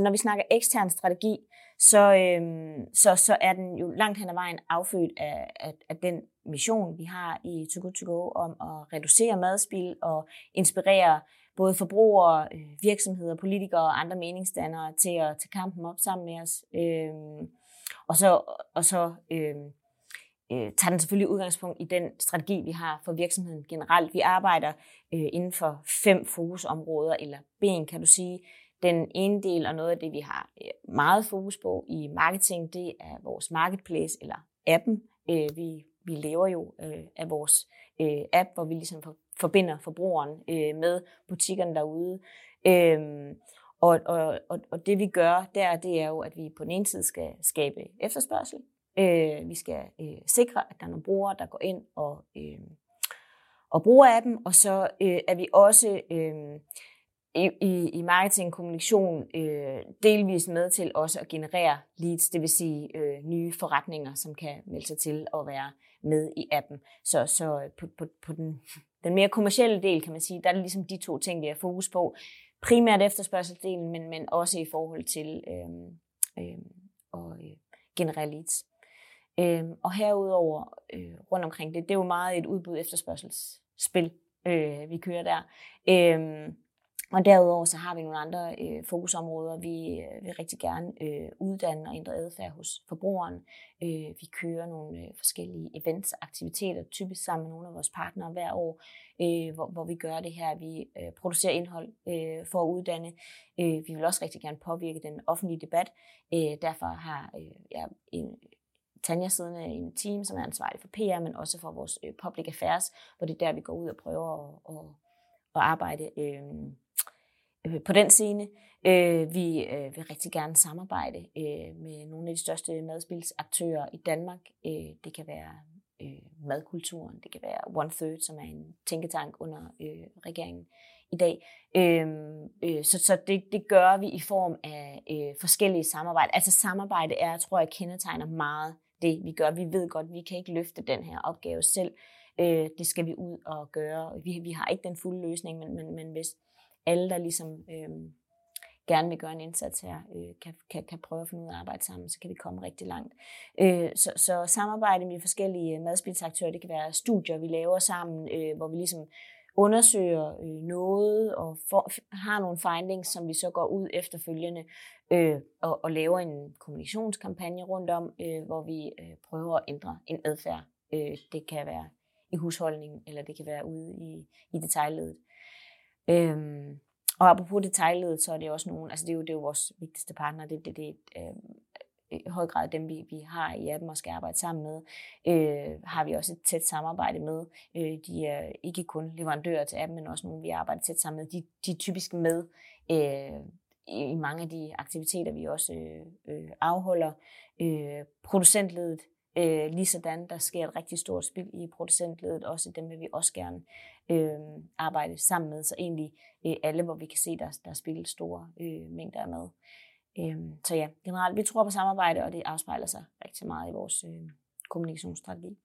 Når vi snakker ekstern strategi, så, øhm, så, så er den jo langt hen ad vejen affødt af, af, af den mission, vi har i To Good To Go om at reducere madspil og inspirere både forbrugere, øh, virksomheder, politikere og andre meningsdannere til at tage kampen op sammen med os. Øhm, og så, og så øhm, øh, tager den selvfølgelig udgangspunkt i den strategi, vi har for virksomheden generelt. Vi arbejder øh, inden for fem fokusområder, eller ben kan du sige. Den ene del, og noget af det, vi har øh, meget fokus på i marketing, det er vores marketplace, eller appen. Øh, vi, vi lever jo øh, af vores app, hvor vi ligesom forbinder forbrugeren med butikkerne derude. Øhm, og, og, og, og det vi gør der, det er jo, at vi på den ene side skal skabe efterspørgsel, Øh, vi skal øh, sikre, at der er nogle brugere, der går ind og, øh, og bruger appen, og så øh, er vi også øh, i, i, i marketing kommunikation øh, delvis med til også at generere leads, det vil sige øh, nye forretninger, som kan melde sig til at være med i appen. Så, så øh, på, på, på den, den mere kommercielle del, kan man sige, der er det ligesom de to ting, vi har fokus på. Primært efterspørgselsdelen, men, men også i forhold til øh, øh, at øh, generere leads. Øh, og herudover øh, rundt omkring det, det er jo meget et udbud efterspørgselsspil, øh, vi kører der. Øh, og derudover så har vi nogle andre øh, fokusområder. Vi øh, vil rigtig gerne øh, uddanne og ændre adfærd hos forbrugeren. Øh, vi kører nogle øh, forskellige events aktiviteter, typisk sammen med nogle af vores partnere hver år, øh, hvor, hvor vi gør det her. Vi øh, producerer indhold øh, for at uddanne. Øh, vi vil også rigtig gerne påvirke den offentlige debat. Øh, derfor har øh, jeg en Tanja siddende i en team, som er ansvarlig for PR, men også for vores øh, public affairs, hvor det er der, vi går ud og prøver at, at, at arbejde øh, øh, på den scene. Øh, vi øh, vil rigtig gerne samarbejde øh, med nogle af de største madspilsaktører i Danmark. Øh, det kan være øh, madkulturen, det kan være One Third, som er en tænketank under øh, regeringen i dag. Øh, øh, så så det, det gør vi i form af øh, forskellige samarbejder. Altså samarbejde er, tror jeg, kendetegner meget det, vi gør. Vi ved godt, vi kan ikke løfte den her opgave selv. Øh, det skal vi ud og gøre. Vi, vi har ikke den fulde løsning, men, men, men hvis alle, der ligesom øh, gerne vil gøre en indsats her, øh, kan, kan, kan prøve at finde ud af at arbejde sammen, så kan vi komme rigtig langt. Øh, så, så samarbejde med forskellige øh, madspilsaktører, det kan være studier, vi laver sammen, øh, hvor vi ligesom undersøger øh, noget og for, har nogle findings, som vi så går ud efterfølgende øh, og, og laver en kommunikationskampagne rundt om, øh, hvor vi øh, prøver at ændre en adfærd. Øh, det kan være i husholdningen, eller det kan være ude i, i detaljledet. Øh, og apropos detaljledet, så er det også nogle, altså det er jo, det er jo vores vigtigste partner, det, det, det øh, i høj grad dem, vi, vi har i appen og skal arbejde sammen med, øh, har vi også et tæt samarbejde med. Øh, de er ikke kun leverandører til appen, men også nogle, vi arbejder tæt sammen med. De, de er typisk med øh, i mange af de aktiviteter, vi også øh, øh afholder. Øh, producentledet øh, lige sådan, der sker et rigtig stort spil i producentledet, også dem vil vi også gerne øh, arbejde sammen med, så egentlig øh, alle, hvor vi kan se, der, der spilles store øh, mængder af mad. Øh, så ja, generelt, vi tror på samarbejde, og det afspejler sig rigtig meget i vores øh, kommunikationsstrategi.